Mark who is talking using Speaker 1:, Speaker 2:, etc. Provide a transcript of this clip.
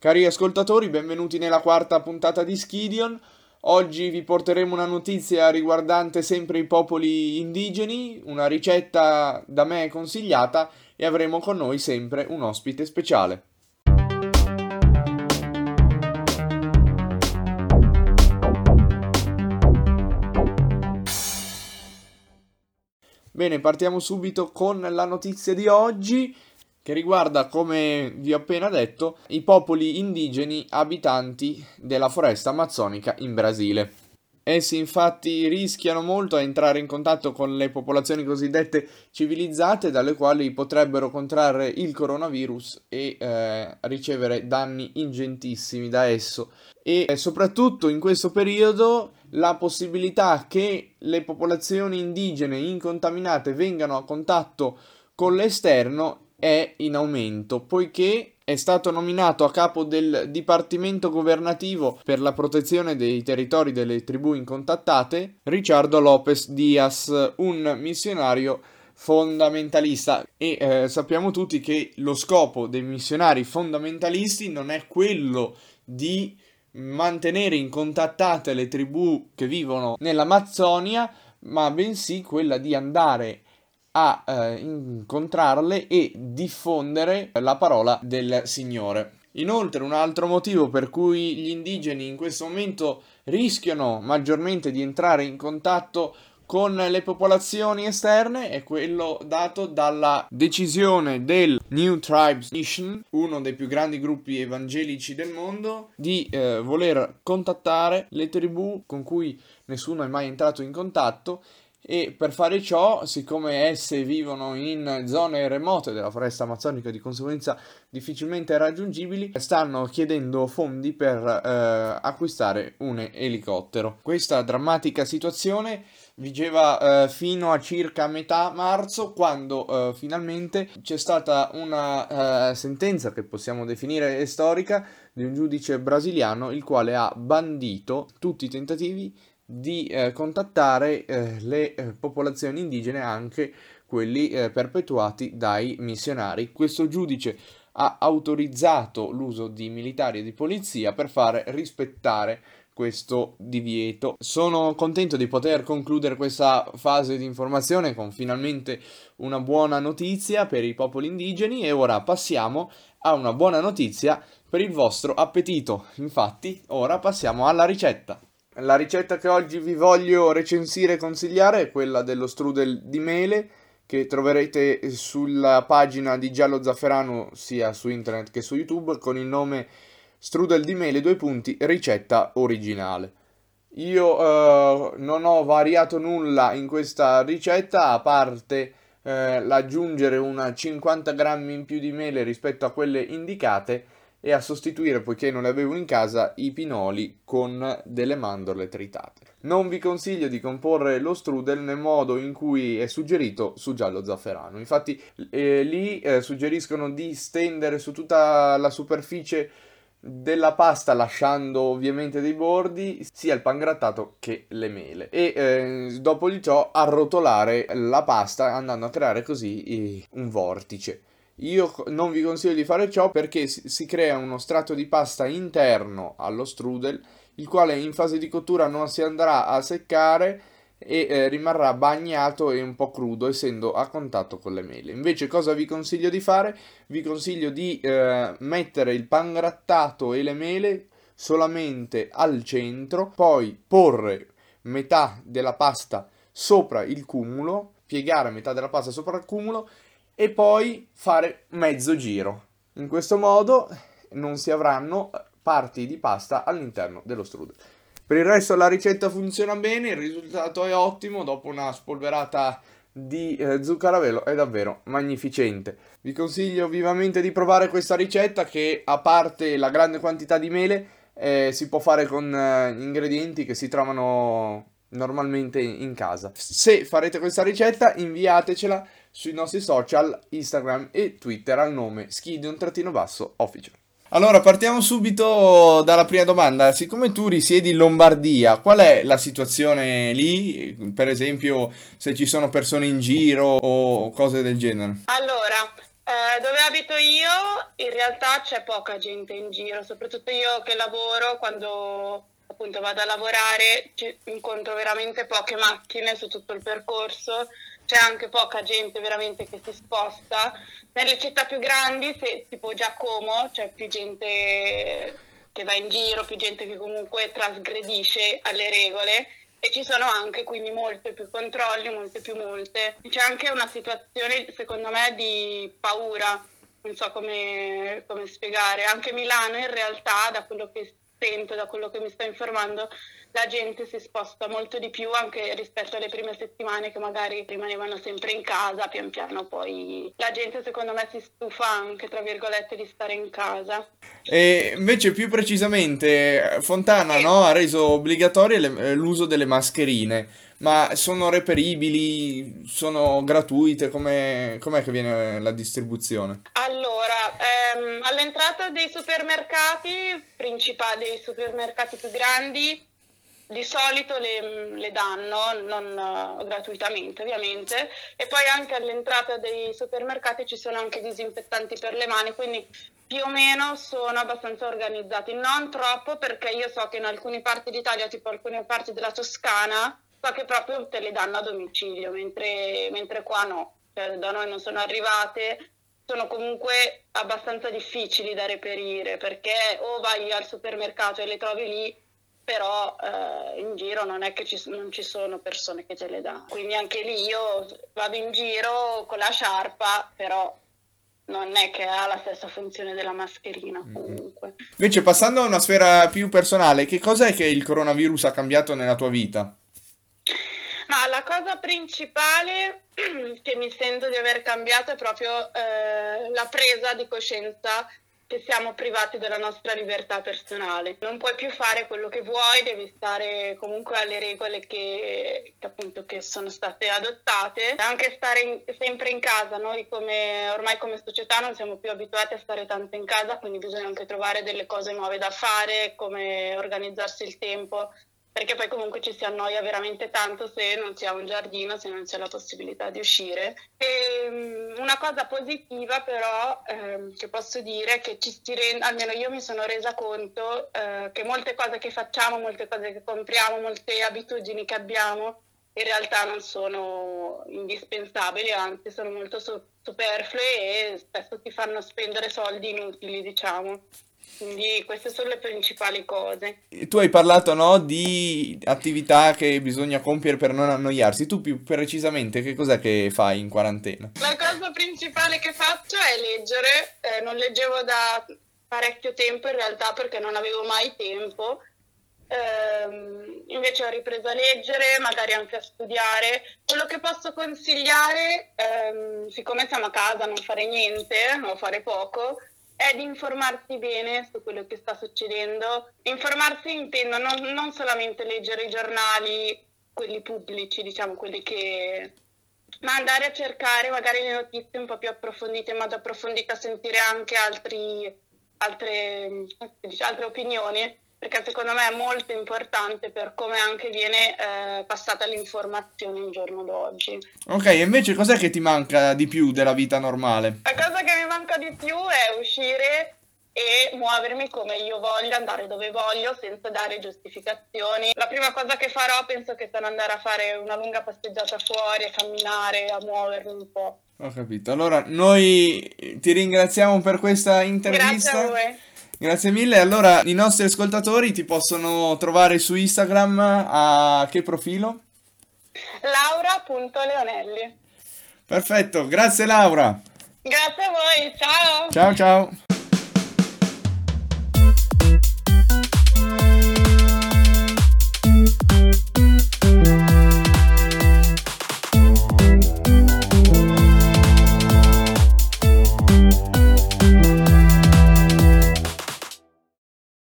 Speaker 1: Cari ascoltatori, benvenuti nella quarta puntata di Skidion. Oggi vi porteremo una notizia riguardante sempre i popoli indigeni, una ricetta da me consigliata e avremo con noi sempre un ospite speciale. Bene, partiamo subito con la notizia di oggi che riguarda, come vi ho appena detto, i popoli indigeni abitanti della foresta amazzonica in Brasile. Essi infatti rischiano molto a entrare in contatto con le popolazioni cosiddette civilizzate, dalle quali potrebbero contrarre il coronavirus e eh, ricevere danni ingentissimi da esso. E eh, soprattutto in questo periodo la possibilità che le popolazioni indigene incontaminate vengano a contatto con l'esterno è in aumento, poiché è stato nominato a capo del Dipartimento governativo per la protezione dei territori delle tribù incontattate Ricciardo Lopez Diaz, un missionario fondamentalista. E eh, sappiamo tutti che lo scopo dei missionari fondamentalisti non è quello di mantenere incontattate le tribù che vivono nell'Amazzonia, ma bensì quella di andare a eh, incontrarle e diffondere la parola del Signore. Inoltre un altro motivo per cui gli indigeni in questo momento rischiano maggiormente di entrare in contatto con le popolazioni esterne è quello dato dalla decisione del New Tribes Mission, uno dei più grandi gruppi evangelici del mondo, di eh, voler contattare le tribù con cui nessuno è mai entrato in contatto e per fare ciò, siccome esse vivono in zone remote della foresta amazzonica, di conseguenza difficilmente raggiungibili, stanno chiedendo fondi per eh, acquistare un elicottero. Questa drammatica situazione vigeva eh, fino a circa metà marzo quando eh, finalmente c'è stata una eh, sentenza che possiamo definire storica di un giudice brasiliano il quale ha bandito tutti i tentativi di eh, contattare eh, le eh, popolazioni indigene, anche quelli eh, perpetuati dai missionari. Questo giudice ha autorizzato l'uso di militari e di polizia per fare rispettare questo divieto. Sono contento di poter concludere questa fase di informazione con finalmente una buona notizia per i popoli indigeni e ora passiamo a una buona notizia per il vostro appetito. Infatti, ora passiamo alla ricetta. La ricetta che oggi vi voglio recensire e consigliare è quella dello strudel di mele che troverete sulla pagina di Giallo Zafferano sia su internet che su YouTube con il nome strudel di mele due punti ricetta originale. Io eh, non ho variato nulla in questa ricetta a parte eh, l'aggiungere una 50 grammi in più di mele rispetto a quelle indicate e a sostituire, poiché non le avevo in casa, i pinoli con delle mandorle tritate. Non vi consiglio di comporre lo strudel nel modo in cui è suggerito su giallo zafferano. Infatti eh, lì eh, suggeriscono di stendere su tutta la superficie della pasta lasciando ovviamente dei bordi sia il pangrattato che le mele e eh, dopo di ciò arrotolare la pasta andando a creare così eh, un vortice io non vi consiglio di fare ciò perché si crea uno strato di pasta interno allo strudel, il quale in fase di cottura non si andrà a seccare e eh, rimarrà bagnato e un po' crudo essendo a contatto con le mele. Invece cosa vi consiglio di fare? Vi consiglio di eh, mettere il pangrattato e le mele solamente al centro, poi porre metà della pasta sopra il cumulo, piegare metà della pasta sopra il cumulo e poi fare mezzo giro. In questo modo non si avranno parti di pasta all'interno dello strudel. Per il resto la ricetta funziona bene, il risultato è ottimo, dopo una spolverata di eh, zucchero a velo è davvero magnificente. Vi consiglio vivamente di provare questa ricetta che a parte la grande quantità di mele eh, si può fare con eh, ingredienti che si trovano normalmente in casa. Se farete questa ricetta inviatecela sui nostri social Instagram e Twitter al nome skidion-official. Allora, partiamo subito dalla prima domanda. Siccome tu risiedi in Lombardia, qual è la situazione lì? Per esempio, se ci sono persone in giro o cose del genere?
Speaker 2: Allora, Eh, dove abito io in realtà c'è poca gente in giro, soprattutto io che lavoro, quando appunto vado a lavorare incontro veramente poche macchine su tutto il percorso, c'è anche poca gente veramente che si sposta. Nelle città più grandi, se, tipo Giacomo, c'è più gente che va in giro, più gente che comunque trasgredisce alle regole e ci sono anche quindi molti più controlli, molte più multe. C'è anche una situazione secondo me di paura, non so come, come spiegare. Anche Milano in realtà, da quello che sento, da quello che mi sto informando, la gente si sposta molto di più anche rispetto alle prime settimane che magari rimanevano sempre in casa, pian piano poi la gente secondo me si stufa anche tra virgolette di stare in casa.
Speaker 1: E invece più precisamente Fontana sì. no, ha reso obbligatorio le, l'uso delle mascherine. Ma sono reperibili? Sono gratuite? Com'è, com'è che viene la distribuzione?
Speaker 2: Allora, ehm, all'entrata dei supermercati principali, dei supermercati più grandi, di solito le, le danno, non uh, gratuitamente ovviamente, e poi anche all'entrata dei supermercati ci sono anche disinfettanti per le mani, quindi più o meno sono abbastanza organizzati, non troppo perché io so che in alcune parti d'Italia, tipo alcune parti della Toscana, so che proprio te le danno a domicilio, mentre, mentre qua no, cioè, da noi non sono arrivate, sono comunque abbastanza difficili da reperire perché o vai al supermercato e le trovi lì però eh, in giro non è che ci, non ci sono persone che te le danno. Quindi anche lì io vado in giro con la sciarpa, però non è che ha la stessa funzione della mascherina comunque.
Speaker 1: Invece passando a una sfera più personale, che cos'è che il coronavirus ha cambiato nella tua vita?
Speaker 2: La cosa principale che mi sento di aver cambiato è proprio eh, la presa di coscienza che siamo privati della nostra libertà personale. Non puoi più fare quello che vuoi, devi stare comunque alle regole che, che appunto che sono state adottate. Anche stare in, sempre in casa, noi come, ormai come società non siamo più abituati a stare tanto in casa, quindi bisogna anche trovare delle cose nuove da fare, come organizzarsi il tempo perché poi comunque ci si annoia veramente tanto se non si ha un giardino, se non c'è la possibilità di uscire. E, um, una cosa positiva però ehm, che posso dire è che ci si rende, almeno io mi sono resa conto eh, che molte cose che facciamo, molte cose che compriamo, molte abitudini che abbiamo in realtà non sono indispensabili, anzi sono molto superflue e spesso ti fanno spendere soldi inutili, diciamo. Quindi queste sono le principali cose.
Speaker 1: Tu hai parlato no, di attività che bisogna compiere per non annoiarsi. Tu più precisamente che cos'è che fai in quarantena?
Speaker 2: La cosa principale che faccio è leggere. Eh, non leggevo da parecchio tempo in realtà perché non avevo mai tempo. Eh, invece ho ripreso a leggere, magari anche a studiare. Quello che posso consigliare, ehm, siccome siamo a casa, non fare niente, o fare poco, è di informarsi bene su quello che sta succedendo. Informarsi intendo non, non solamente leggere i giornali, quelli pubblici, diciamo, quelli che... ma andare a cercare magari le notizie un po' più approfondite, in modo approfondito a sentire anche altri, altre, altre opinioni perché secondo me è molto importante per come anche viene eh, passata l'informazione il giorno d'oggi.
Speaker 1: Ok, invece cos'è che ti manca di più della vita normale?
Speaker 2: La cosa che mi manca di più è uscire e muovermi come io voglio, andare dove voglio senza dare giustificazioni. La prima cosa che farò penso che sarà andare a fare una lunga passeggiata fuori, a camminare, a muovermi un po'.
Speaker 1: Ho capito. Allora, noi ti ringraziamo per questa intervista.
Speaker 2: Grazie a voi.
Speaker 1: Grazie mille. Allora, i nostri ascoltatori ti possono trovare su Instagram a che profilo?
Speaker 2: Laura.leonelli.
Speaker 1: Perfetto, grazie Laura.
Speaker 2: Grazie a voi, ciao.
Speaker 1: Ciao ciao.